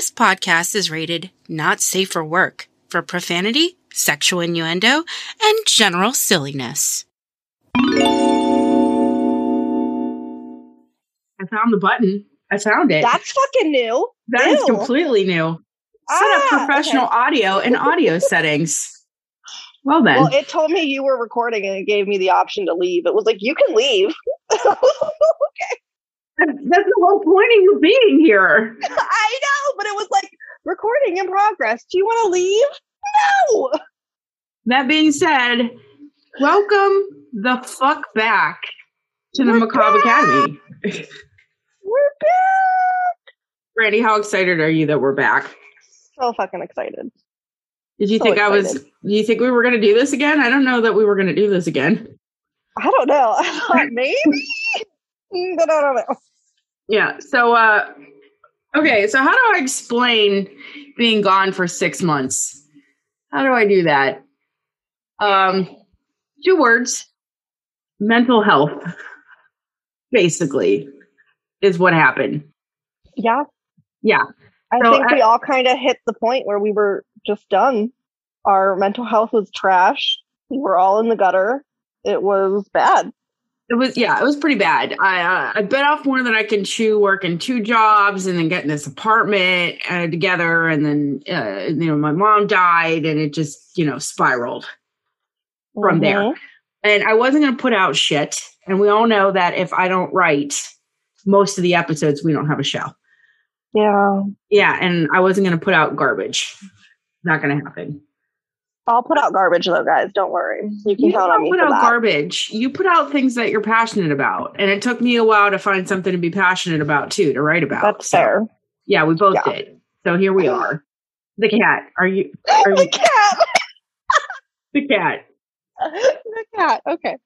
Warning this podcast is rated not safe for work for profanity, sexual innuendo, and general silliness. I found the button. I found it. That's fucking new. That is Ew. completely new. Set Ah, up professional okay. audio and audio settings. Well then, Well, it told me you were recording and it gave me the option to leave. It was like, you can leave. that's the whole point of you being here. I know, but it was like recording in progress. Do you want to leave? No. That being said, welcome the fuck back to the We're Macabre back. Academy. We're back. Brandi, how excited are you that we're back? So fucking excited. Did you So think I was? Do you think we were going to do this again? I don't know that we were going to do this again. I don't know. Maybe. But I don't know. Yeah. So, uh, okay. So, how do I explain being gone for six months? How do I do that? Um, two words: mental health. Basically, is what happened. Yeah. Yeah. I So think I- we all kind of hit the point where we were just done. Our mental health was trash. We were all in the gutter. It was bad. It was yeah, it was pretty bad. I uh, I bit off more than I can chew, working two jobs and then getting this apartment uh, together, and then uh, you know my mom died, and it just you know spiraled. From there. Mhm. and I wasn't going to put out shit. And we all know that if I don't write most of the episodes, we don't have a show. Yeah. Yeah, and I wasn't going to put out garbage. Not going to happen. I'll put out garbage though, guys. Don't worry. You can You count on me put out that. garbage. You put out things that you're passionate about, and it took me a while to find something to be passionate about too, to write about. That's So, fair. Yeah, we both Yeah. did. So here we are. The cat. Are you? Are the you cat. the cat? the cat. Okay.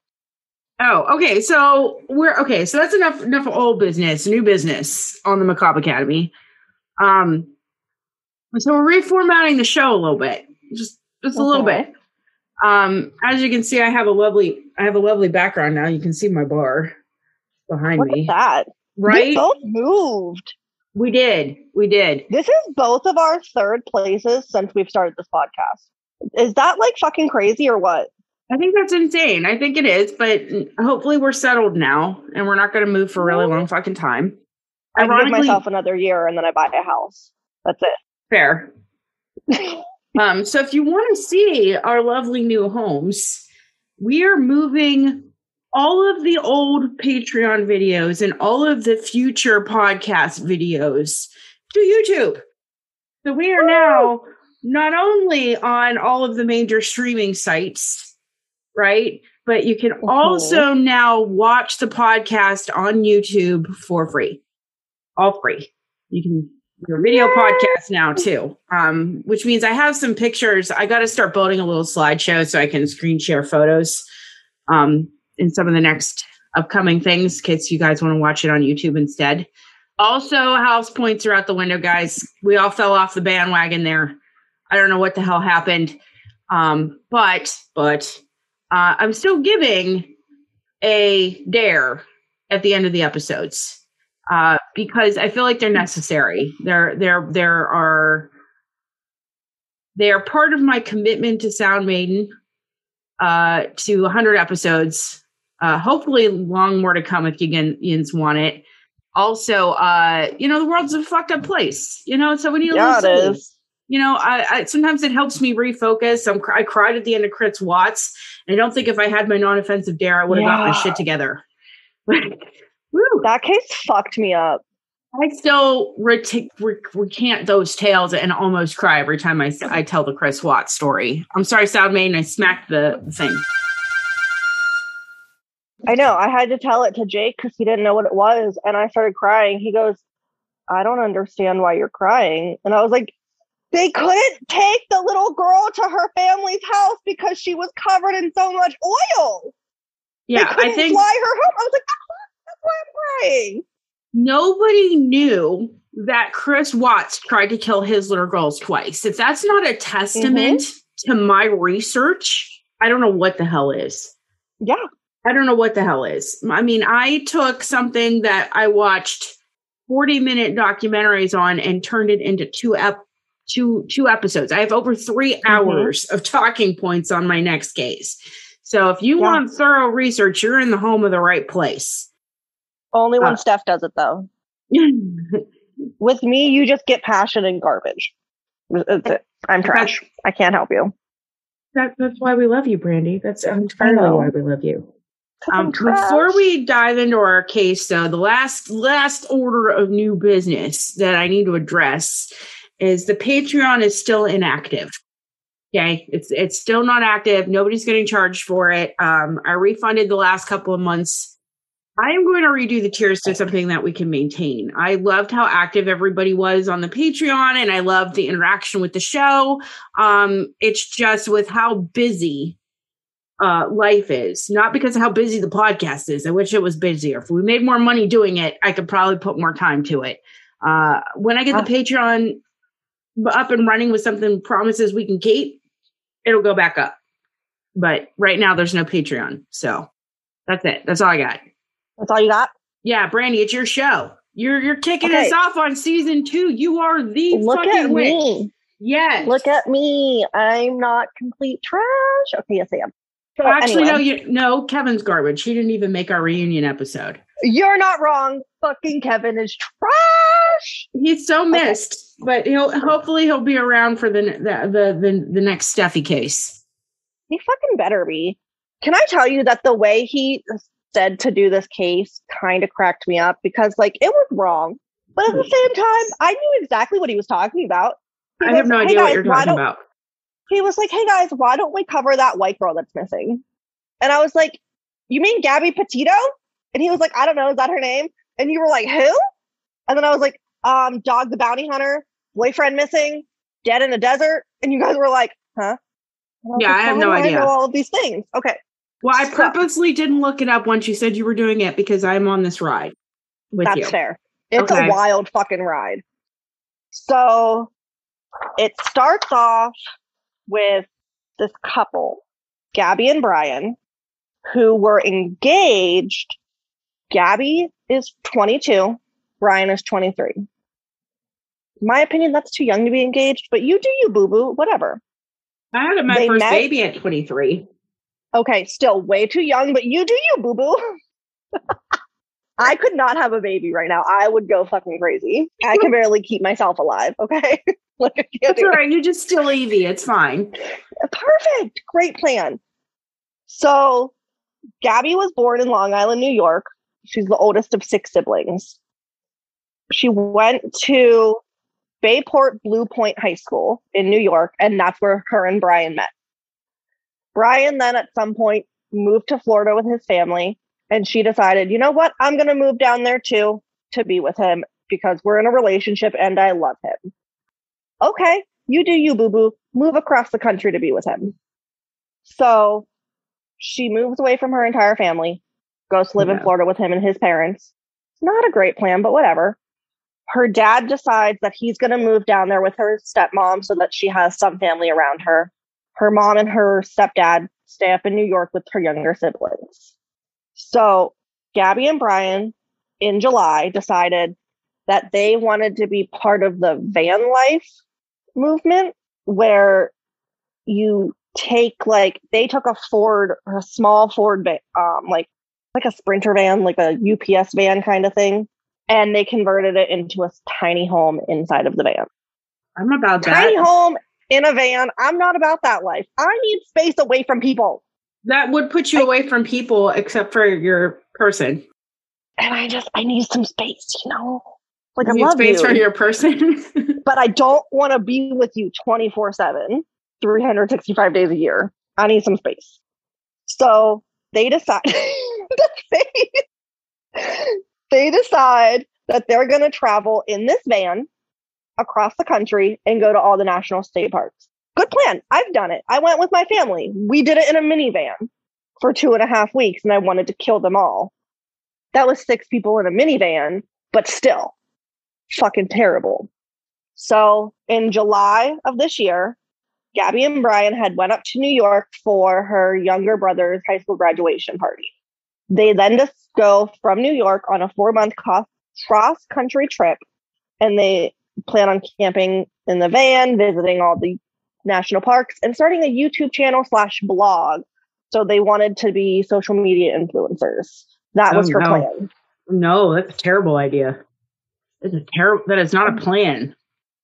Oh, okay. So we're okay. So that's enough enough old business, new business on the Macabre Academy. Um, so we're reformatting the show a little bit, just just a little bit. Um, as you can see, I have a lovely I have a lovely background now. You can see my bar behind Look me, at that. Right? We both moved. We did, we did. This is both of our third places since we've started this podcast. Is that like fucking crazy or what? I think that's insane. I think it is, but hopefully we're settled now, and we're not going to move for a really long fucking time. I give myself another year and then I buy a house. That's it. Fair. Um, so if you want to see our lovely new homes, we are moving all of the old Patreon videos and all of the future podcast videos to YouTube. So we are now not only on all of the major streaming sites, right? But you can also now watch the podcast on YouTube for free. All free. You can your video podcast now too. Um, which means I have some pictures. I got to start building a little slideshow so I can screen share photos um, in some of the next upcoming things in case you guys want to watch it on YouTube instead. Also, house points are out the window, guys. We all fell off the bandwagon there. I don't know what the hell happened. Um, but but uh, I'm still giving a dare at the end of the episodes uh, because I feel like they're necessary. They're they're there are they are part of my commitment to Sound Maiden uh, to 100 episodes. Uh, hopefully, long more to come if you Yins want it. Also, uh, you know, the world's a fucked up place. You know, so we need a Yeah, it souls. You know, I, I sometimes it helps me refocus. I'm, I cried at the end of Chris Watts. And I don't think if I had my non-offensive dare, I would have got my shit together. Woo. That case fucked me up. I still rec- rec- recant those tales and almost cry every time I, I tell the Chris Watts story. I'm sorry, Sound Maiden. I smacked the thing. I know. I had to tell it to Jake because he didn't know what it was. And I started crying. He goes, I don't understand why you're crying. And I was like, they couldn't take the little girl to her family's house because she was covered in so much oil. Yeah, they I couldn't think fly her home. I was like, nobody knew that Chris Watts tried to kill his little girls twice. If that's not a testament to my research, I don't know what the hell is. Yeah. I don't know what the hell is. I mean, I took something that I watched 40 minute documentaries on and turned it into two ep- two two episodes. I have over 3 Mm-hmm. hours of talking points on my next case. So if you Yeah. want thorough research, you're in the home of the right place. Only when Uh. Steph does it though. With me, you just get passion and garbage. That's it. I'm trash. I can't help you. that, that's why we love you, Brandi. That's entirely why we love you. Um, before we dive into our case, though, the last last order of new business that I need to address is the Patreon is still inactive. Okay, it's it's still not active. Nobody's getting charged for it. Um, I refunded the last couple of months. I am going to redo the tiers to something that we can maintain. I loved how active everybody was on the Patreon, and I loved the interaction with the show. Um, it's just with how busy uh, life is, not because of how busy the podcast is. I wish it was busier. If we made more money doing it, I could probably put more time to it. Uh, when I get the Patreon up and running with something promises we can keep, it'll go back up. But right now, there's no Patreon, so that's it. That's all I got. That's all you got? Yeah, Brandi, it's your show. You're you're kicking Okay. us off on season two. You are the Look fucking at witch. me. Yes. Look at me. I'm not complete trash. Okay, yes, I am. So Actually, no, you no. Kevin's garbage. He didn't even make our reunion episode. you're not wrong. Fucking Kevin is trash. He's so missed, but he'll hopefully he'll be around for the the the the, the next Steffi case. He fucking better be. Can I tell you that the way he said to do this case kind of cracked me up because, like, it was wrong, but at the same time, I knew exactly what he was talking about. He I was, have no "Hey, idea what you're talking about. He was like, "Hey guys, why don't we cover that white girl that's missing?" And I was like, "You mean Gabby Petito?" And he was like, "I don't know, is that her name?" And you were like, "Who?" And then I was like, "Um, Dog the Bounty Hunter, boyfriend missing, dead in a desert." And you guys were like, "Huh?" Yeah, like, I have no idea." I know all of these things. Okay. Well, I So- purposely didn't look it up once you said you were doing it because I'm on this ride with That's you. fair. It's Okay. a wild fucking ride. So it starts off with this couple, Gabby and Brian, who were engaged. Gabby is 22, Brian is 23. In my opinion, that's too young to be engaged, but you do you, boo boo, whatever. I had my They first met- baby at 23. Okay, still way too young, but you do you, boo boo. I could not have a baby right now. I would go fucking crazy. I can barely keep myself alive. Okay, like I That's all right. You just still Evie. It's fine. Perfect, great plan. So, Gabby was born in Long Island, New York. She's the oldest of six siblings. She went to Bayport Blue Point High School in New York, and that's where her and Brian met. Brian then at some point moved to Florida with his family, and she decided, you know what, I'm going to move down there too to be with him because we're in a relationship and I love him. Okay, you do you, boo boo. Move across the country to be with him. So she moves away from her entire family, goes to live in Florida with him and his parents. It's not a great plan, but whatever. Her dad decides that he's going to move down there with her stepmom so that she has some family around her. Her mom and her stepdad stay up in New York with her younger siblings. So Gabby and Brian in July decided that they wanted to be part of the van life movement where you take like they took a Ford a small Ford um like like a sprinter van like a UPS van kind of thing and they converted it into a tiny home inside of the van. I'm about that. Tiny home in a van. I'm not about that life. I need space away from people. That would put you away from people except for your person. And I just I need some space, you know? Like You I need love space you. for your person. but I don't want to be with you 24 7, 365 days a year. I need some space. So they decide they, they decide that they're going to travel in this van across the country and go to all the national state parks. Good plan. I've done it. I went with my family. We did it in a minivan for two and a half weeks and I wanted to kill them all. That was six people in a minivan, but still fucking terrible. So in July of this year, Gabby and Brian had went up to New York for her younger brother's high school graduation party. They then just go from New York on a four month cross country trip and they plan on camping in the van, visiting all the national parks, and starting a YouTube channel slash blog. So they wanted to be social media influencers. That Oh, was her no. plan. No, that's a terrible idea. It's a terrible. That is not a plan.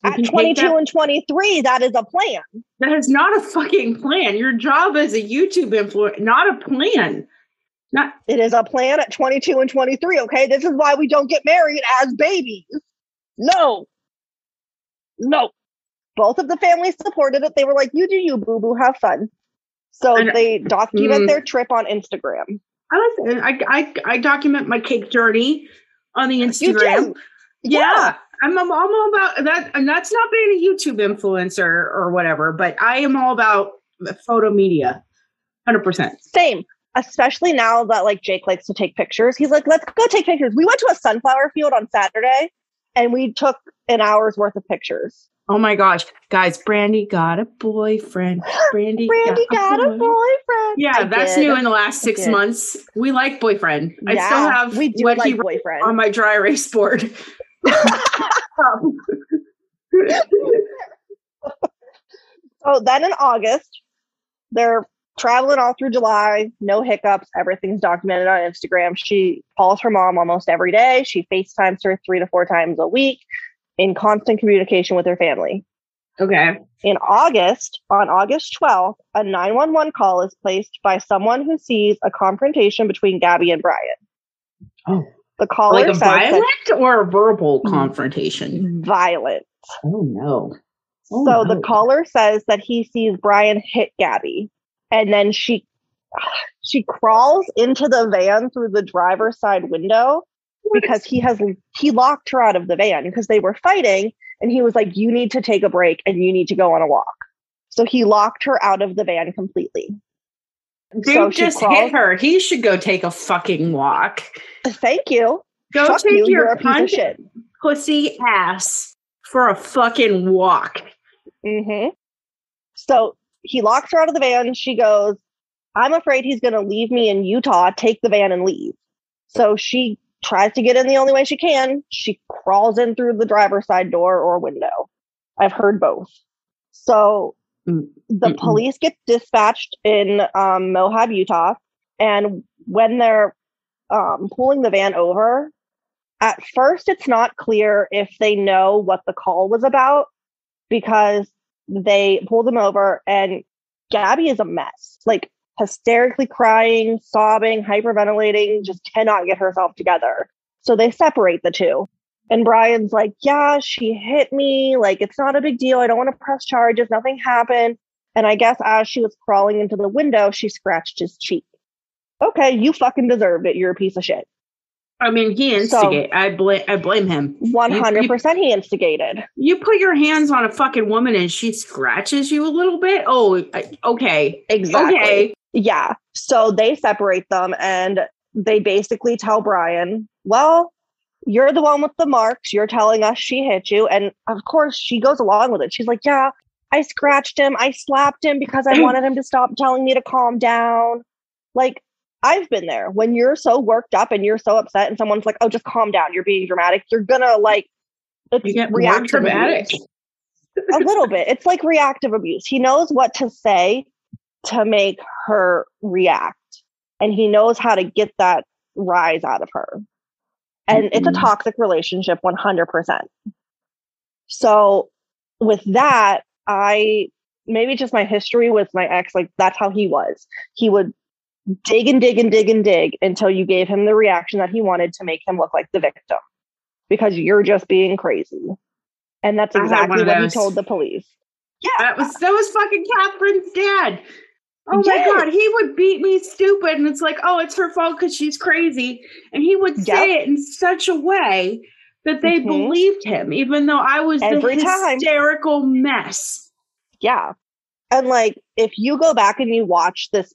You At 22 that- and 23, that is a plan. That is not a fucking plan. Your job as a YouTube influencer, not a plan. Not It is a plan at 22 and 23. Okay. This is why we don't get married as babies. No. No. Both of the families supported it. They were like, you do you, boo boo, have fun. So And- they document Mm. their trip on Instagram. I like I, I I document my cake journey on the Instagram. do. Yeah. I'm, I'm all about that. And that's not being a YouTube influencer or whatever, but I am all about photo media. 100%. Same. Especially now that like Jake likes to take pictures. He's like, let's go take pictures. We went to a sunflower field on Saturday and we took an hour's worth of pictures. Oh my gosh. Guys, Brandi got a boyfriend. Brandi, Brandi got a boyfriend. Yeah, I that's did. new in the last six months. We like boyfriend. I still have we do what like boyfriend. on my dry erase board. Oh, then in August, they're traveling all through July, no hiccups. Everything's documented on Instagram. She calls her mom almost every day. She FaceTimes her three to four times a week in constant communication with her family. okay. In August, on August 12th, a 911 call is placed by someone who sees a confrontation between Gabby and Brian. Oh. The caller Like a says that- violent or a verbal confrontation? violent. Oh no. Oh, so no. the caller says that he sees Brian hit Gabby, and then she she crawls into the van through the driver's side window because he has he locked her out of the van because they were fighting, and he was like, "You need to take a break and you need to go on a walk." So he locked her out of the van completely. Dude so just crawls- hit her. He should go take a fucking walk. Thank you. Go Fuck take you. your You're a piece of cunt shit. pussy ass for a fucking walk. hmm So he locks her out of the van. She goes, I'm afraid he's going to leave me in Utah, take the van and leave. So she tries to get in the only way she can. She crawls in through the driver's side door or window. I've heard both. So Mm, the mm-mm. police get dispatched in um, Moab, Utah. And when they're um, pulling the van over, at first it's not clear if they know what the call was about because they pull them over and Gabby is a mess, like hysterically crying, sobbing, hyperventilating, just cannot get herself together. So they separate the two. And Brian's like, Yeah, she hit me. Like, it's not a big deal. I don't want to press charges. Nothing happened. And I guess as she was crawling into the window, she scratched his cheek. Okay, you fucking deserved it. You're a piece of shit. I mean, he instigate. I blame. I blame him. 100% he instigated. You put your hands on a fucking woman and she scratches you a little bit. Oh, okay, Exactly. okay. Yeah. So they separate them and they basically tell Brian, well, you're the one with the marks. You're telling us she hit you. And of course, she goes along with it. She's like, yeah, I scratched him. I slapped him because I wanted him to stop telling me to calm down. Like, I've been there when you're so worked up and you're so upset, and someone's like, oh, just calm down. You're being dramatic. You're gonna like, it's You get reactive dramatic. abuse. a little bit. It's like reactive abuse. He knows what to say to make her react, and he knows how to get that rise out of her. And it's a toxic relationship, 100%. So, with that, I maybe just my history with my ex, like that's how he was. He would dig and dig and dig and dig until you gave him the reaction that he wanted to make him look like the victim because you're just being crazy. And that's I had one exactly what he told the police. Yeah. That was that was fucking Catherine's dad. Oh my god, he would beat me stupid, and it's like, oh, it's her fault because she's crazy, and he would say it in such a way that they Mhm. believed him, even though I was Every the time. hysterical mess. Yeah. And like if you go back and you watch this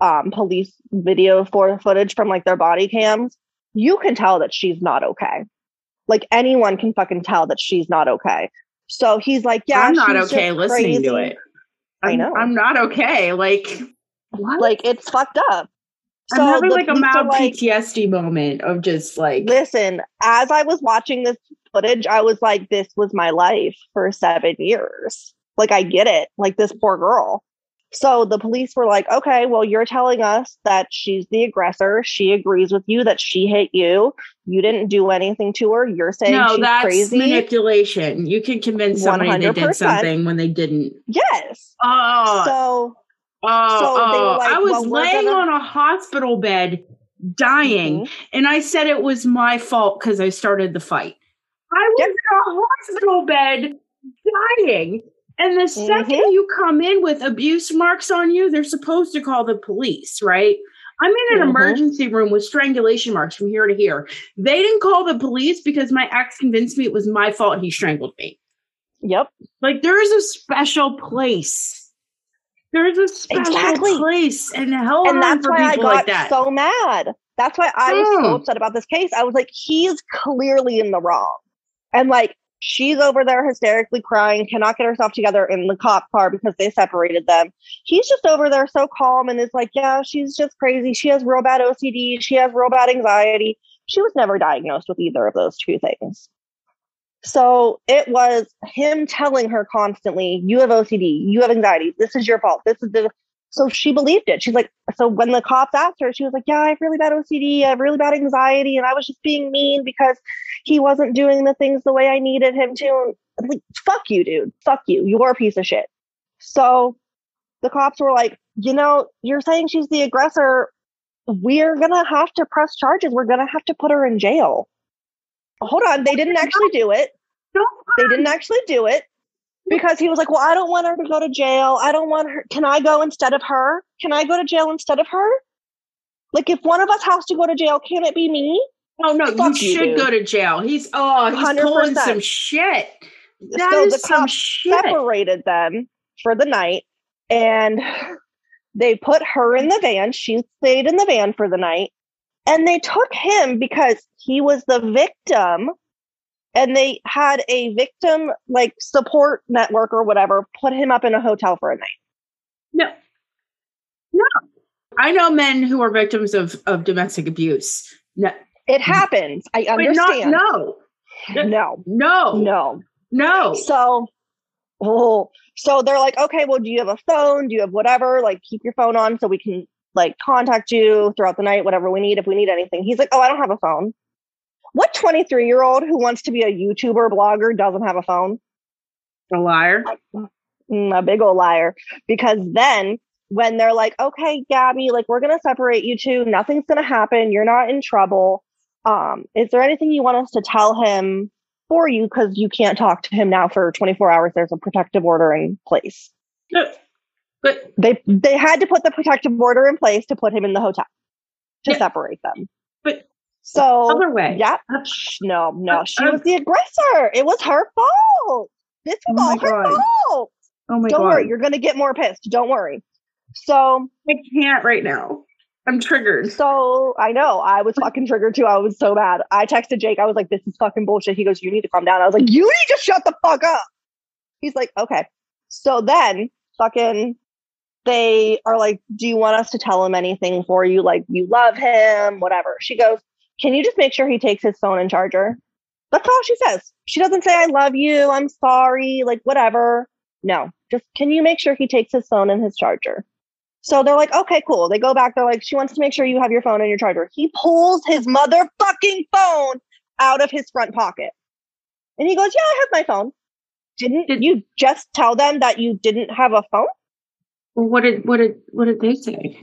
um police video for footage from like their body cams, you can tell that she's not okay. Like anyone can fucking tell that she's not okay. So he's like, Yeah, I'm not okay listening to it. I I'm- know. I'm not okay. Like what? Like it's fucked up. So I'm having like a mild like, PTSD moment of just like listen, as I was watching this footage, I was like, this was my life for seven years. Like, I get it. Like, this poor girl. So the police were like, okay, well, you're telling us that she's the aggressor. She agrees with you that she hit you. You didn't do anything to her. You're saying no, she's that's crazy. manipulation. You can convince somebody they did something when they didn't. yes. Oh, So oh, so oh. like, I was well, laying gonna- on a hospital bed dying, Mhm. and I said it was my fault because I started the fight. I was Yep. in a hospital bed dying. And the 2nd Mhm. you come in with abuse marks on you, they're supposed to call the police, right? I'm in an Mhm. emergency room with strangulation marks from here to here. They didn't call the police because my ex convinced me it was my fault he strangled me. Yep. Like there is a special place. There is a special Exactly. place and hell and that's for why I people like got that. so mad. That's why I was so Hmm. upset about this case. I was like, he's clearly in the wrong. And like, she's over there hysterically crying, cannot get herself together in the cop car because they separated them. He's just over there so calm and is like, yeah, she's just crazy. She has real bad OCD. She has real bad anxiety. She was never diagnosed with either of those two things. So it was him telling her constantly, you have OCD, you have anxiety, this is your fault, this is the. So she believed it. She's like, so when the cops asked her, she was like, yeah, I have really bad OCD, I have really bad anxiety, and I was just being mean because he wasn't doing the things the way I needed him to. Like, fuck you, dude. Fuck you. You're a piece of shit. So the cops were like, you know, you're saying she's the aggressor. We're going to have to press charges. We're going to have to put her in jail. Hold on. They didn't actually do it. They didn't actually do it because he was like, well, I don't want her to go to jail. I don't want her. Can I go instead of her? Can I go to jail instead of her? Like, if one of us has to go to jail, can it be me? Oh no, you you, should dude. go to jail. He's oh, he's pulling 100%. some shit. That so is the some shit. separated them for the night and they put her in the van. She stayed in the van for the night and they took him because he was the victim and they had a victim like support network or whatever put him up in a hotel for a night. No, no. I know men who are victims of of domestic abuse. No, It happens. I but not understand. no, no, no, no. no. So, oh, so they're like, okay, well, do you have a phone? Do you have whatever? Like, keep your phone on so we can like contact you throughout the night, whatever we need, if we need anything. He's like, oh, I don't have a phone. What 23 year old who wants to be a YouTuber blogger doesn't have a phone? A liar. Mm, a big old liar. Because then when they're like, okay, Gabby, like, we're going to separate you two, nothing's going to happen. You're not in trouble. Um, is there anything you want us to tell him for you? Because you can't talk to him now for 24 hours. There's a protective order in place. No, but They they had to put the protective order in place to put him in the hotel to Yeah. separate them. But so other way. yeah, Uh, no, no, she uh, was the aggressor. It was her fault. This was Oh all my her God. fault. Oh my God. Don't god. worry, you're gonna get more pissed. Don't worry. So I can't right now. I'm triggered. so I know I was fucking triggered too. I was so mad. I texted Jake. I was like, "This is fucking bullshit." He goes, "You need to calm down." I was like, "You need to shut the fuck up." He's like, "Okay." So then, fucking, they are like, "Do you want us to tell him anything for you? Like, you love him, whatever." She goes, "Can you just make sure he takes his phone and charger?" That's all she says. She doesn't say, "I love you," "I'm sorry," like whatever. No, just can you make sure he takes his phone and his charger? So they're like, okay, cool. They go back. They're like, she wants to make sure you have your phone and your charger. He pulls his motherfucking phone out of his front pocket. And he goes, yeah, I have my phone. Didn't Did- you just tell them that you didn't have a phone? Well, what did what did what did they say?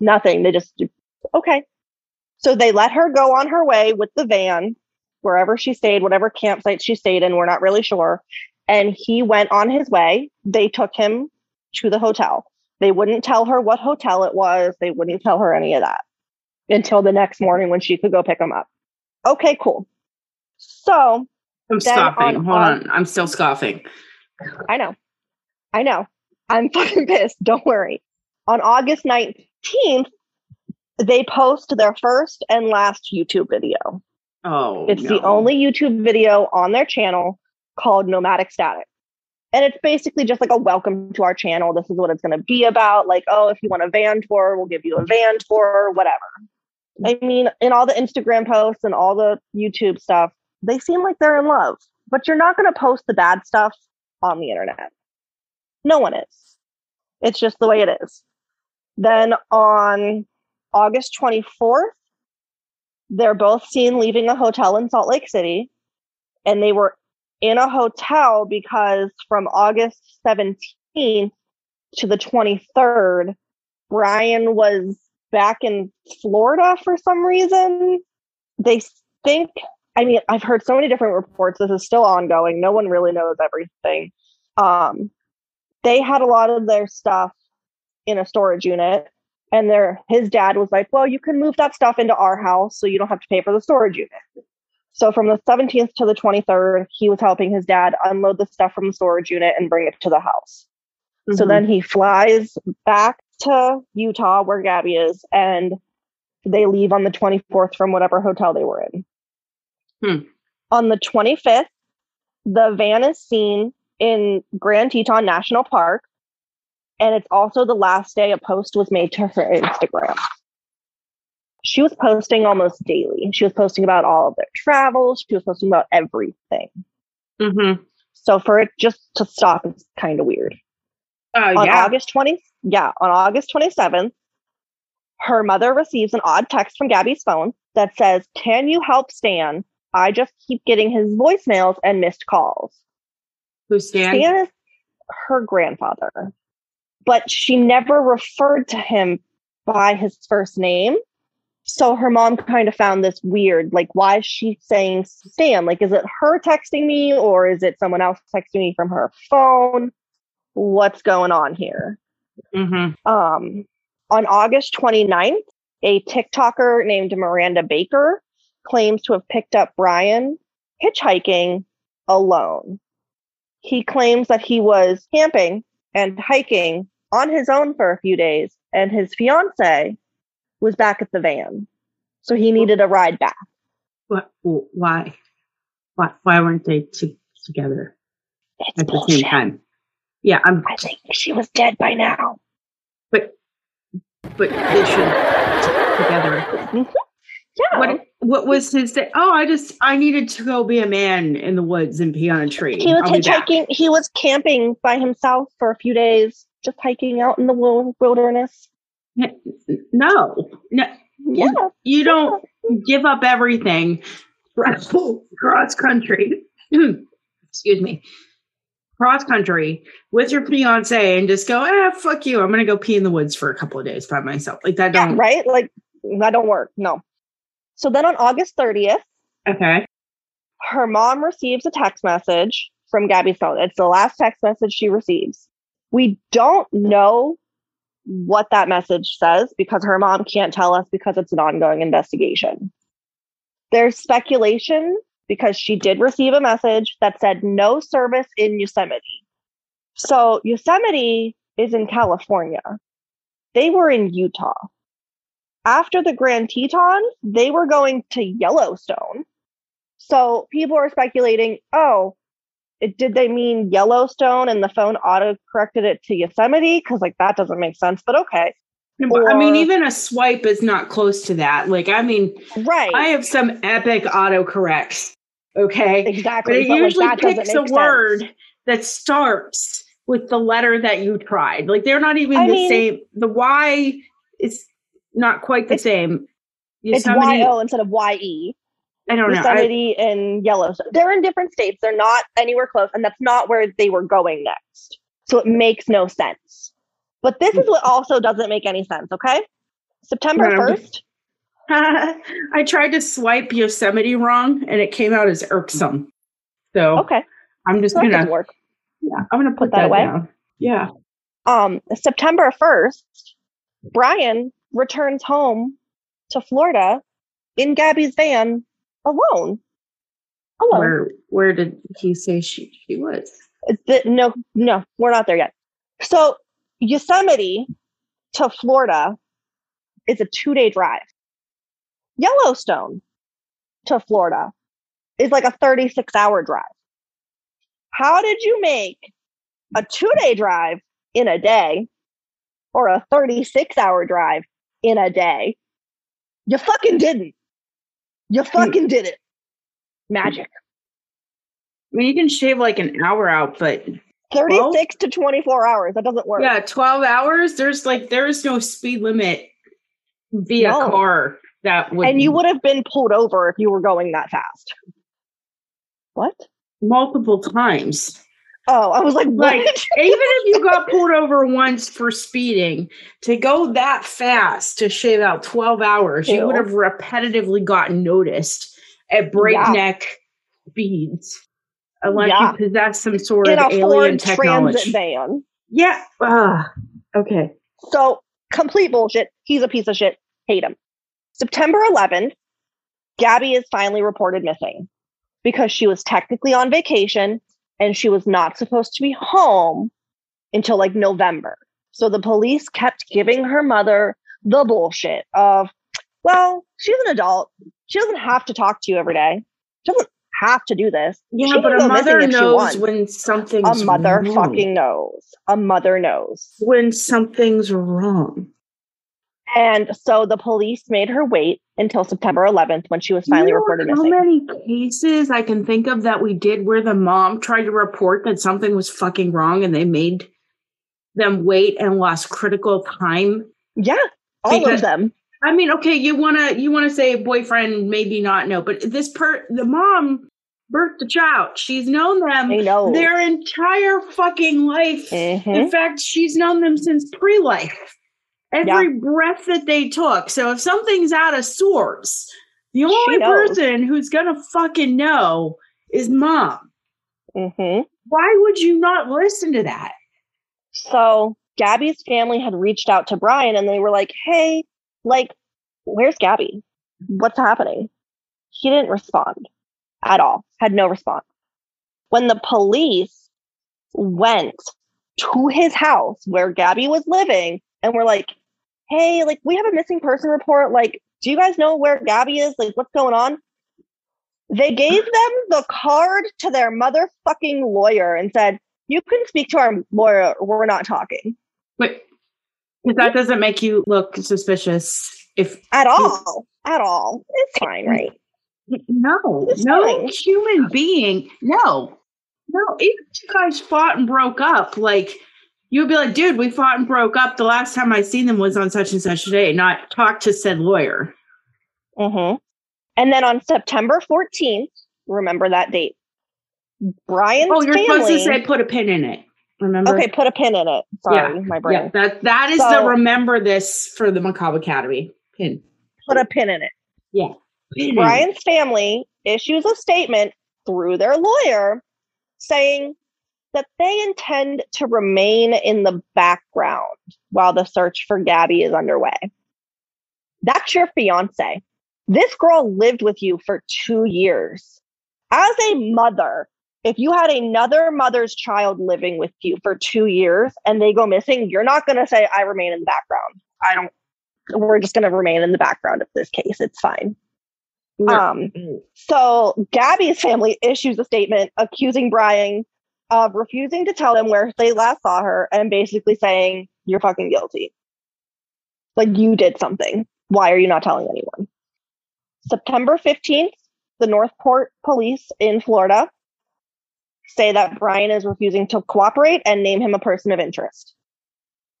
Nothing. They just, okay. So they let her go on her way with the van, wherever she stayed, whatever campsite she stayed in. We're not really sure. And he went on his way. They took him to the hotel. They wouldn't tell her what hotel it was. They wouldn't tell her any of that until the next morning when she could go pick him up. Okay, cool. So I'm scoffing. on- Hold on- on. I'm still scoffing. I know. I know. I'm fucking pissed. Don't worry. On August 19th, they post their first and last YouTube video. Oh, It's the only YouTube video on their channel called Nomadic Statik. And it's basically just like a welcome to our channel. This is what it's going to be about. Like, oh, if you want a van tour, we'll give you a van tour, whatever. I mean, in all the Instagram posts and all the YouTube stuff, they seem like they're in love, but you're not going to post the bad stuff on the internet. No one is. It's just the way it is. Then on August 24th, they're both seen leaving a hotel in Salt Lake City, and they were in a hotel because from August 17th to the 23rd, Brian was back in Florida for some reason. They think, I mean, I've heard so many different reports. This is still ongoing. No one really knows everything. Um, they had a lot of their stuff in a storage unit and their his dad was like well you can move that stuff into our house so you don't have to pay for the storage unit so from the 17th to the 23rd he was helping his dad unload the stuff from the storage unit and bring it to the house mm-hmm. so then he flies back to utah where gabby is and they leave on the 24th from whatever hotel they were in hmm. on the 25th the van is seen in grand teton national park and it's also the last day a post was made to her Instagram. She was posting almost daily. She was posting about all of their travels. She was posting about everything. Mm-hmm. So for it just to stop is kind of weird. Oh, on yeah. August 20, yeah, on August 27th, her mother receives an odd text from Gabby's phone that says, Can you help Stan? I just keep getting his voicemails and missed calls. Who's Stan? Stan is her grandfather but she never referred to him by his first name. So her mom kind of found this weird. Like, why is she saying Stan? Like, is it her texting me or is it someone else texting me from her phone? What's going on here? Mm-hmm. Um, on August 29th, a TikToker named Miranda Baker claims to have picked up Brian hitchhiking alone. He claims that he was camping and hiking on his own for a few days, and his fiance was back at the van. So he needed a ride back. What? Why? Why? Why weren't they t- together it's at bullshit. the same time? Yeah, I'm. I think she was dead by now. But, but they should together. Mm-hmm. Yeah. What? What was his? Day? Oh, I just I needed to go be a man in the woods and pee on a tree. He was hitchhiking. He was camping by himself for a few days just hiking out in the wilderness? No, no. Yeah, you, don't give up everything cross country. Excuse me, cross country with your fiance and just go, ah, fuck you. I'm gonna go pee in the woods for a couple of days by myself. Like that don't yeah, right? Like that don't work. No. So then on August 30th, okay, her mom receives a text message from Gabby's phone. It's the last text message she receives. We don't know what that message says because her mom can't tell us because it's an ongoing investigation. There's speculation because she did receive a message that said no service in Yosemite. So Yosemite is in California. They were in Utah. After the Grand Teton, they were going to Yellowstone. So people are speculating, oh, it, did they mean Yellowstone and the phone auto corrected it to Yosemite? Because like that doesn't make sense, but okay. Or, I mean, even a swipe is not close to that. Like, I mean, right? I have some epic auto corrects. Okay, exactly. But it but usually like, picks a sense. word that starts with the letter that you tried. Like, they're not even I the mean, same. The Y is not quite the same. Yosemite, it's Y O instead of Y E. I don't Yosemite know. I, and Yellowstone. They're in different states. They're not anywhere close, and that's not where they were going next. So it makes no sense. But this is what also doesn't make any sense, okay? September 1st. I tried to swipe Yosemite wrong and it came out as irksome. So okay. I'm just so gonna work. Yeah, I'm gonna put, put that, that away. Down. Yeah. Um, September 1st, Brian returns home to Florida in Gabby's van alone. Alone. Where where did he say she she was? The, no, no, we're not there yet. So Yosemite to Florida is a two day drive. Yellowstone to Florida is like a 36 hour drive. How did you make a two day drive in a day or a 36 hour drive in a day. You fucking didn't. You fucking did it. Magic. I mean, you can shave like an hour out, but 36 to 24 hours. That doesn't work. yeah, 12 hours. There's like, there is no speed limit via No. car that would. And you would have been pulled over if you were going that fast. What? multiple times. Oh, I was like, what? Like, even if you got pulled over once for speeding, to go that fast to shave out 12 hours, you would have repetitively gotten noticed at breakneck speeds. Unless Yeah. you possess some sort in of alien technology. Transit van. Yeah. Ah, okay. So complete bullshit. He's a piece of shit. Hate him. September 11th, Gabby is finally reported missing because she was technically on vacation and she was not supposed to be home until like November. So the police kept giving her mother the bullshit of, well, she's an adult. She doesn't have to talk to you every day. She doesn't have to do this. Yeah, She but a mother knows when something's A mother wrong. fucking knows. A mother knows. when something's wrong. And so the police made her wait until September 11th when she was You finally know reported how missing. How many cases I can think of that we did where the mom tried to report that something was fucking wrong and they made them wait and lost critical time? Yeah, all Because- of them. I mean, okay, you wanna you wanna say boyfriend, maybe not no, but this per the mom birthed the child. She's known them know. their entire fucking life. Mhm. In fact, she's known them since pre-life. Every breath that they took. So if something's out of sorts, the only person who's gonna fucking know is mom. Mhm. Why would you not listen to that? So Gabby's family had reached out to Brian and they were like, hey, like, where's Gabby? What's happening? He didn't respond at all, had no response. When the police went to his house where Gabby was living and were like, hey, like, we have a missing person report. Like, do you guys know where Gabby is? Like, what's going on? They gave them the card to their motherfucking lawyer and said, you can speak to our lawyer. We're not talking But because that doesn't make you look suspicious if at all. At all. It's fine, right? no, It's no fine. human being, no, no. Even if you guys fought and broke up, like you would be like, dude, we fought and broke up. The last time I seen them was on such and such a day, not talk to said lawyer. hmm And then on September 14th, remember that date. Brian's Oh, you're family. supposed to say put a pin in it. Remember? okay, put a pin in it. Sorry, my brain. Yeah, that that is So- the remember this for the Macabre Academy pin. Put a pin in it. Pin in it. Brian's family issues a statement through their lawyer saying that they intend to remain in the background while the search for Gabby is underway. That's your fiance. This girl lived with you for two years. As a mother, if you had another mother's child living with you for two years and they go missing, you're not going to say, I remain in the background. I don't, we're just going to remain in the background of this case. It's fine. No. Um, so Gabby's family issues a statement accusing Brian of refusing to tell them where they last saw her and basically saying, You're fucking guilty. Like you did something. Why are you not telling anyone? September 15th, the North Port police in Florida say that Brian is refusing to cooperate and name him a person of interest.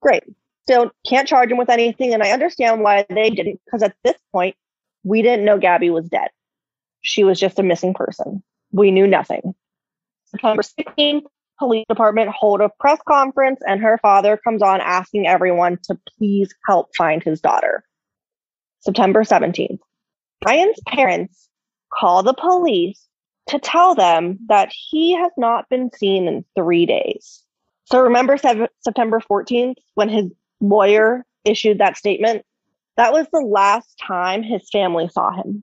Great. Still can't charge him with anything. And I understand why they didn't, because at this point, we didn't know Gabby was dead. She was just a missing person. We knew nothing. September 16th, police department hold a press conference and her father comes on asking everyone to please help find his daughter. September 17th, Brian's parents call the police to tell them that he has not been seen in three days. So remember Sev- September 14th when his lawyer issued that statement? That was the last time his family saw him.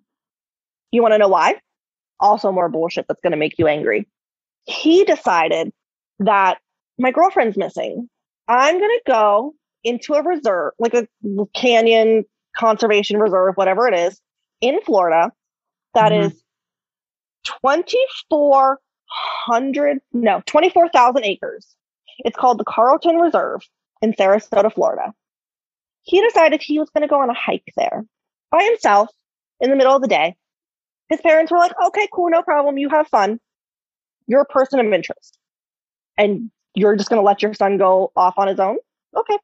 You want to know why? Also, more bullshit that's going to make you angry. He decided that my girlfriend's missing. I'm going to go into a reserve, like a canyon conservation reserve, whatever it is, in Florida, That Mhm. is 2,400, no, 24,000 acres. It's called the Carlton Reserve in Sarasota, Florida. He decided he was going to go on a hike there by himself in the middle of the day. His parents were like, okay, cool, no problem. You have fun. You're a person of interest. And you're just going to let your son go off on his own? Okay.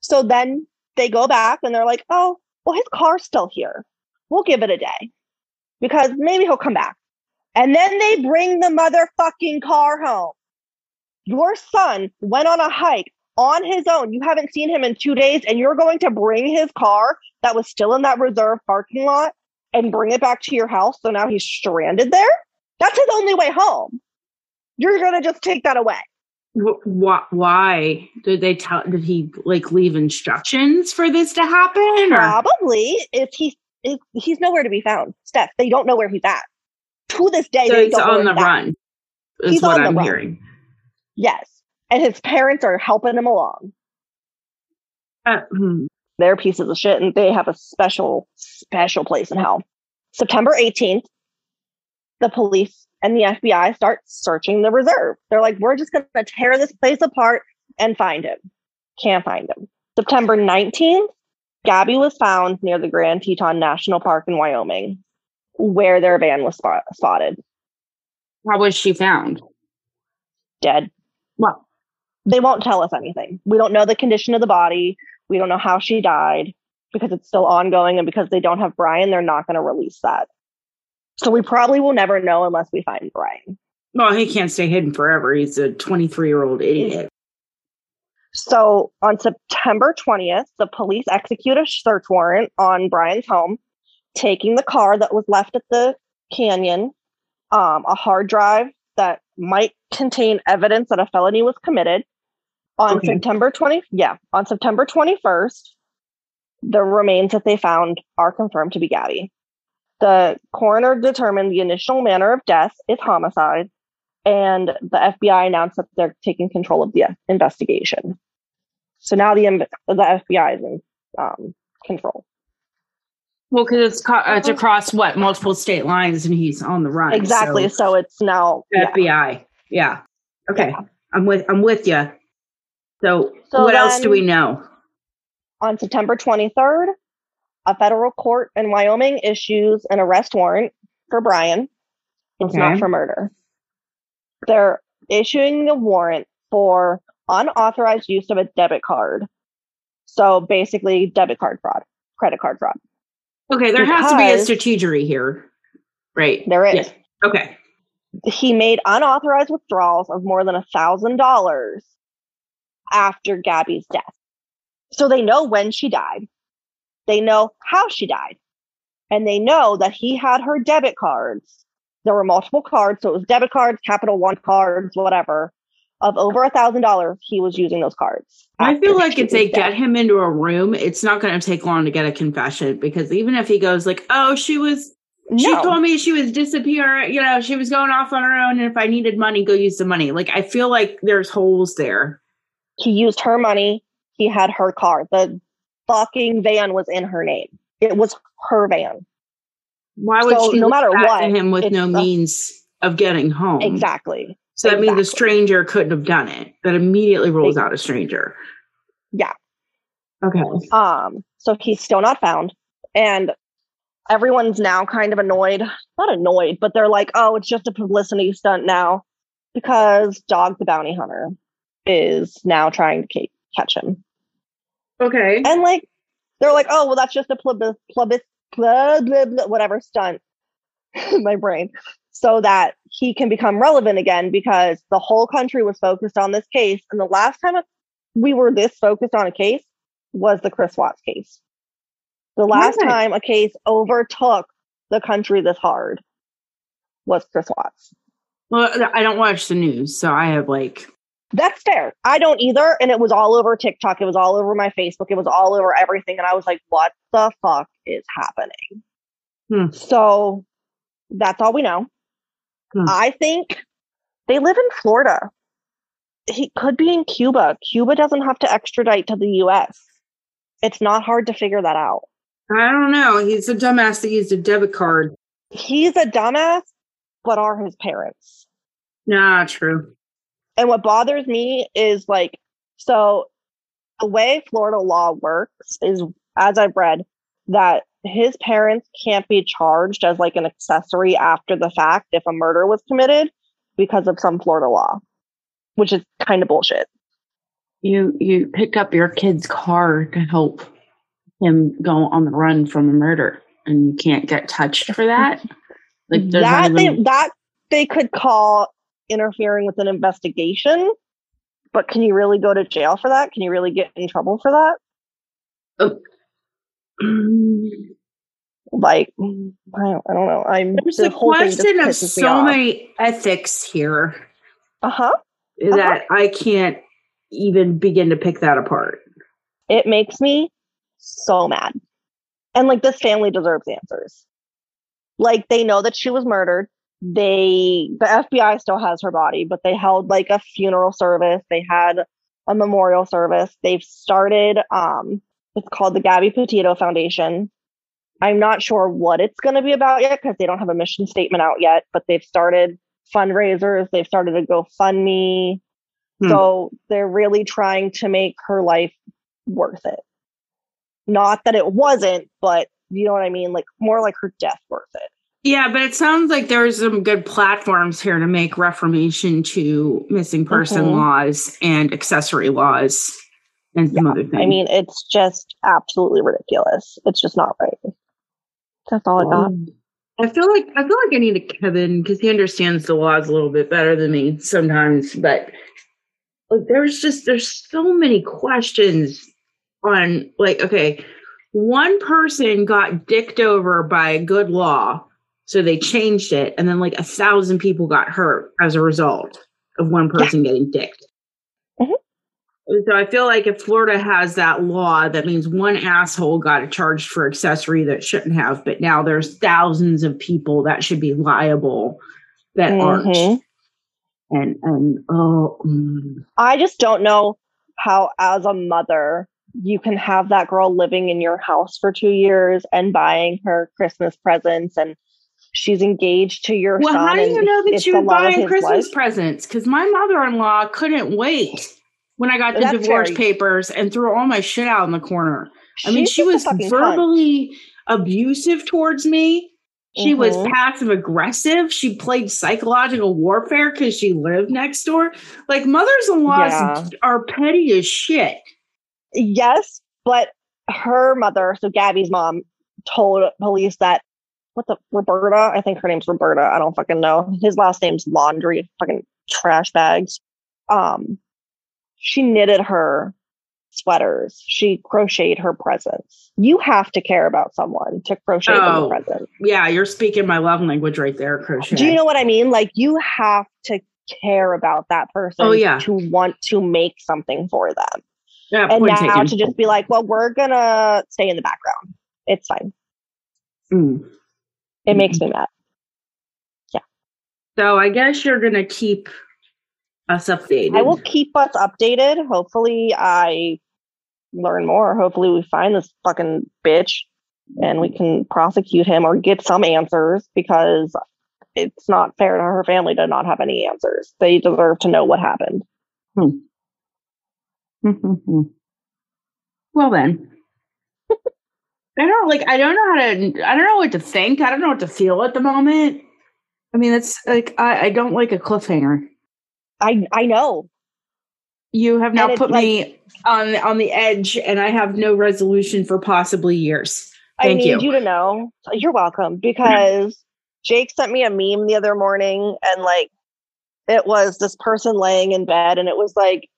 So then they go back and they're like, oh, well, his car's still here. We'll give it a day because maybe he'll come back. And then they bring the motherfucking car home. Your son went on a hike on his own. You haven't seen him in two days, and you're going to bring his car that was still in that reserve parking lot and bring it back to your house. So now he's stranded there. That's his only way home. You're going to just take that away. Why, why did they tell? Did he like leave instructions for this to happen? Or? Probably. If he, if he's nowhere to be found. Steph, they don't know where he's at. To this day, So they he's don't know on the where he's at. run. Is He's what on the I'm run. hearing. Yes. And his parents are helping him along. Uh, hmm. They're pieces of shit and they have a special, special place in hell. September 18th, the police and the FBI starts searching the reserve. They're like, we're just going to tear this place apart and find him. Can't find him. September 19th, Gabby was found near the Grand Teton National Park in Wyoming, where their van was spot- spotted How was she found? dead. Well, They won't tell us anything. We don't know the condition of the body. We don't know how she died because it's still ongoing. And because they don't have Brian, they're not going to release that. So we probably will never know unless we find Brian. well, he can't stay hidden forever. He's a 23 year old idiot. So on September 20th, the police execute a search warrant on Brian's home, taking the car that was left at the canyon, um, a hard drive that might contain evidence that a felony was committed. On Okay. September 20, yeah, on September 21st, the remains that they found are confirmed to be Gabby. The coroner determined the initial manner of death is homicide, and the FBI announced that they're taking control of the investigation. So now the the FBI is in um, control. Well, because it's co- it's across what multiple state lines, and he's on the run. Exactly. so- So, it's now yeah. FBI. Yeah. Okay. Yeah. I'm with I'm with you. So, So what else do we know? on September 23rd, a federal court in Wyoming issues an arrest warrant for Brian. It's not for murder. They're issuing a warrant for unauthorized use of a debit card. So basically, debit card fraud, credit card fraud. Okay, there has to be a because- strategery here, right? There is. Yeah. Okay. He made unauthorized withdrawals of more than a thousand dollars after Gabby's death. So they know when she died. They know how she died. And they know that he had her debit cards. There were multiple cards. So it was debit cards, Capital One cards, whatever, of over a thousand dollars. He was using those cards. I feel like if they dead. get him into a room, it's not going to take long to get a confession because even if he goes like, "Oh, she was she no, told me she was disappearing, you know, she was going off on her own and if I needed money, go use the money." Like I feel like there's holes there. he used her money. He had her car. The fucking van was in her name. It was her van. Why would So she no matter what, him with no the- means of getting home? Exactly. So that means the stranger couldn't have done it. That immediately rules out a stranger. Yeah. Okay. Um, so he's still not found. And everyone's now kind of annoyed. Not annoyed, but they're like, oh, it's just a publicity stunt now because Dog the Bounty Hunter is now trying to ca- catch him. Okay. And like, they're like, oh, well, that's just a plebis, plebis, blah, blah, blah, whatever stunt. My brain. So that he can become relevant again because the whole country was focused on this case. And the last time we were this focused on a case was the Chris Watts case. The last Right. time a case overtook the country this hard was Chris Watts. Well, I don't watch the news, so I have like That's fair. I don't either. And it was all over TikTok. It was all over my Facebook. It was all over everything. And I was like, what the fuck is happening? Hmm. So that's all we know. Hmm. I think they live in Florida. He could be in Cuba. Cuba doesn't have to extradite to the US. It's not hard to figure that out. I don't know. He's a dumbass that used a debit card. He's a dumbass, but are his parents. Nah, true. And what bothers me is like, so the way Florida law works is, as I've read, that his parents can't be charged as like an accessory after the fact if a murder was committed because of some Florida law, which is kind of bullshit. You you pick up your kid's car to help him go on the run from a murder, and you can't get touched for that. Like that, they, that they could call interfering with an investigation, but can you really go to jail for that? Can you really get in trouble for that? Oh. like I don't, I don't know. I'm there's a question of so many ethics here. Uh huh. Uh-huh. That I can't even begin to pick that apart. It makes me so mad. And like this family deserves answers. Like they know that she was murdered. They the FBI still has her body, but they held like a funeral service. They had a memorial service. They've started um it's called the Gabby Petito Foundation. I'm not sure what it's going to be about yet because they don't have a mission statement out yet, but they've started fundraisers. They've started a GoFundMe. Hmm. So they're really trying to make her life worth it. Not that it wasn't, but you know what I mean? Like more like her death worth it. Yeah, but it sounds like there's some good platforms here to make reformation to missing person mm-hmm. laws and accessory laws and some yeah, other things. I mean, it's just absolutely ridiculous. It's just not right. That's all I got. Um, I feel like I feel like I need a Kevin because he understands the laws a little bit better than me sometimes. But like, there's just there's so many questions on like, okay, one person got dicked over by a good law, so they changed it, and then like a thousand people got hurt as a result of one person yeah. getting dicked. So I feel like if Florida has that law, that means one asshole got charged for accessory that shouldn't have, but now there's thousands of people that should be liable that mm-hmm. aren't. And and oh, mm. I just don't know how, as a mother, you can have that girl living in your house for two years and buying her Christmas presents and she's engaged to your well, son. Well, how do you know that she was buying Christmas life? presents? Because my mother-in-law couldn't wait when I got the That's divorce very- papers and threw all my shit out in the corner. I mean, she was verbally cunt. abusive towards me. She mm-hmm. was passive aggressive. She played psychological warfare because she lived next door. Like mothers in laws yeah. are petty as shit. Yes, but her mother, so Gabby's mom, told police that what the Roberta, I think her name's Roberta. I don't fucking know. His last name's Laundrie. fucking trash bags. Um, she knitted her sweaters. She crocheted her presents. You have to care about someone to crochet oh, them a present. Yeah, you're speaking my love language right there, crochet. Do you know what I mean? Like you have to care about that person oh, yeah. to want to make something for them. Yeah, and now taken. to just be like, well, we're gonna stay in the background. It's fine. Mm. It makes me mad. Yeah. So I guess you're gonna keep us updated. I will keep us updated. Hopefully, I learn more. Hopefully, we find this fucking bitch and we can prosecute him or get some answers because it's not fair to her family to not have any answers. They deserve to know what happened. Hmm. well, then. I don't like. I don't know how to. I don't know what to think. I don't know what to feel at the moment. I mean, it's like I, I don't like a cliffhanger. I I know. You have now put like, me on on the edge, and I have no resolution for possibly years. Thank I need you. you to know. You're welcome because Jake sent me a meme the other morning, and like it was this person laying in bed, and it was like,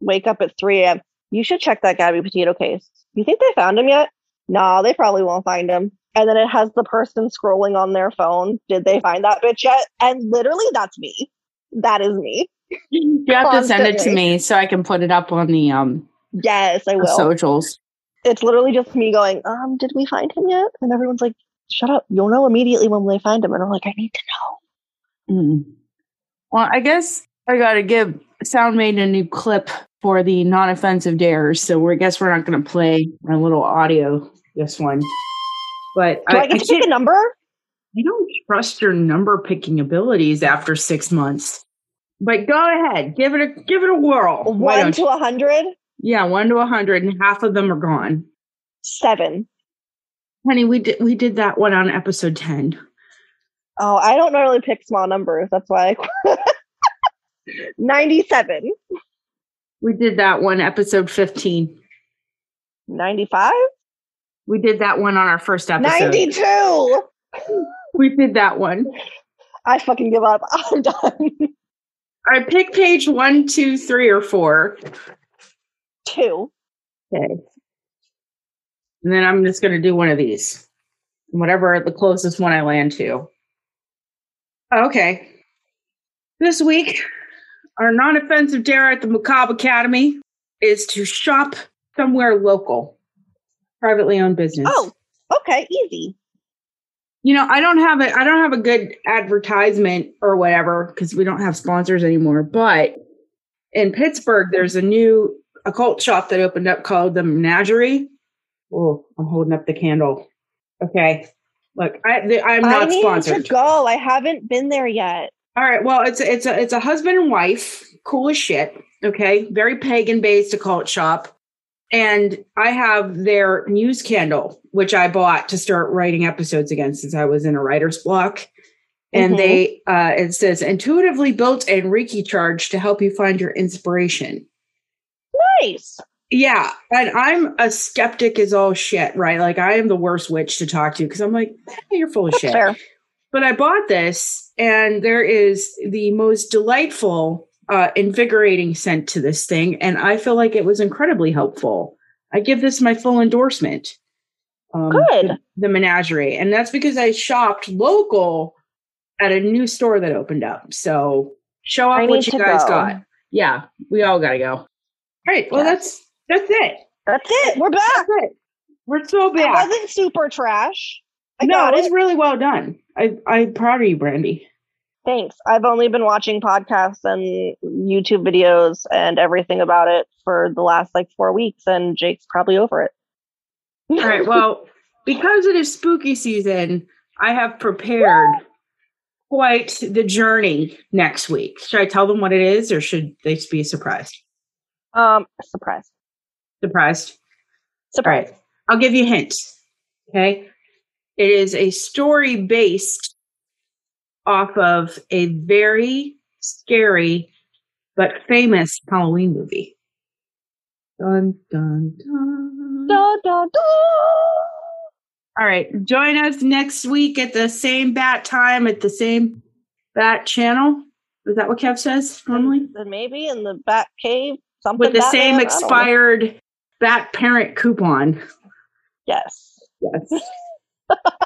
"Wake up at 3 a.m. You should check that Gabby Petito case. You think they found him yet? Nah, they probably won't find him." And then it has the person scrolling on their phone. Did they find that bitch yet? And literally, that's me. That is me. You have Constantly. to send it to me so I can put it up on the um Yes, I will. Socials. It's literally just me going, um, did we find him yet? And everyone's like, shut up. You'll know immediately when they find him. And I'm like, I need to know. Mm. Well, I guess I got to give Sound made a new clip for the non offensive dares. So I guess we're not going to play a little audio this one. But Do I, I get I to pick a number? I don't trust your number picking abilities after six months. But go ahead, give it a give it a whirl. One to a hundred, Yeah, one to a hundred, and half of them are gone. seven. Honey, we did we did that one on episode ten. Oh, I don't normally pick small numbers. That's why. 97, We did that one episode fifteen. 95, We did that one on our first episode. 92. We did that one. I fucking give up. I'm done. All right, pick page one, two, three, or four. Two. Okay. And then I'm just going to do one of these. Whatever the closest one I land to. Okay. This week, our non offensive dare at the Macabre Academy is to shop somewhere local, privately owned business. Oh, okay, easy. You know, I don't have a I don't have a good advertisement or whatever because we don't have sponsors anymore. But in Pittsburgh, there's a new occult shop that opened up called the Menagerie. Oh, I'm holding up the candle. Okay, look, I the, I'm I not need sponsored. to go. I haven't been there yet. All right, well, it's a, it's a it's a husband and wife, cool as shit. Okay, very pagan based occult shop. And I have their news candle, which I bought to start writing episodes again since I was in a writer's block. And Mhm. they, uh, it says intuitively built and Reiki charged to help you find your inspiration. Nice. Yeah. And I'm a skeptic as all shit, right? Like I am the worst witch to talk to because I'm like, "Eh, you're full of That's shit. fair. But I bought this, and there is the most delightful, uh, invigorating scent to this thing, and I feel like it was incredibly helpful. I give this my full endorsement. Um, Good. The, menagerie, and that's because I shopped local at a new store that opened up. So show off what you guys go. got. Yeah, we all got to go. All right. Well, Yes. that's that's it. That's it. We're back. That's it. We're so It back. wasn't super trash. I no, it was really well done. I I'm proud of you, Brandi. Thanks. I've only been watching podcasts and YouTube videos and everything about it for the last like four weeks, and Jake's probably over it. All right. Well, because it is spooky season, I have prepared quite the journey next week. Should I tell them what it is, or should they be surprised? um, surprise, Surprised. All surprise. right. I'll give you a hint. Okay. It is a story based off of a very scary but famous Halloween movie. Dun dun dun. Da, da, da. All right. Join us next week at the same bat time at the same bat channel. Is that what Kev says normally? Maybe in the Bat Cave, something With the same expired bat parent coupon. Yes. Yes.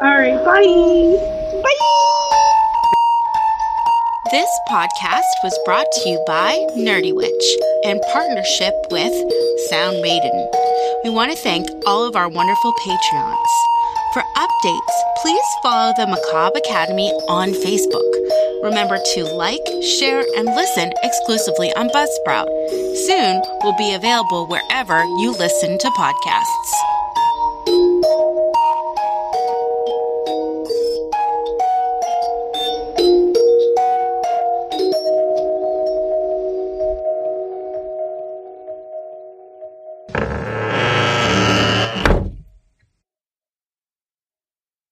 All right. Bye. Bye. This podcast was brought to you by Nerdy Witch in partnership with Sound Maiden. We want to thank all of our wonderful Patreons. For updates, please follow the Macabre Academy on Facebook. Remember to like, share, and listen exclusively on Buzzsprout. Soon, we'll be available wherever you listen to podcasts.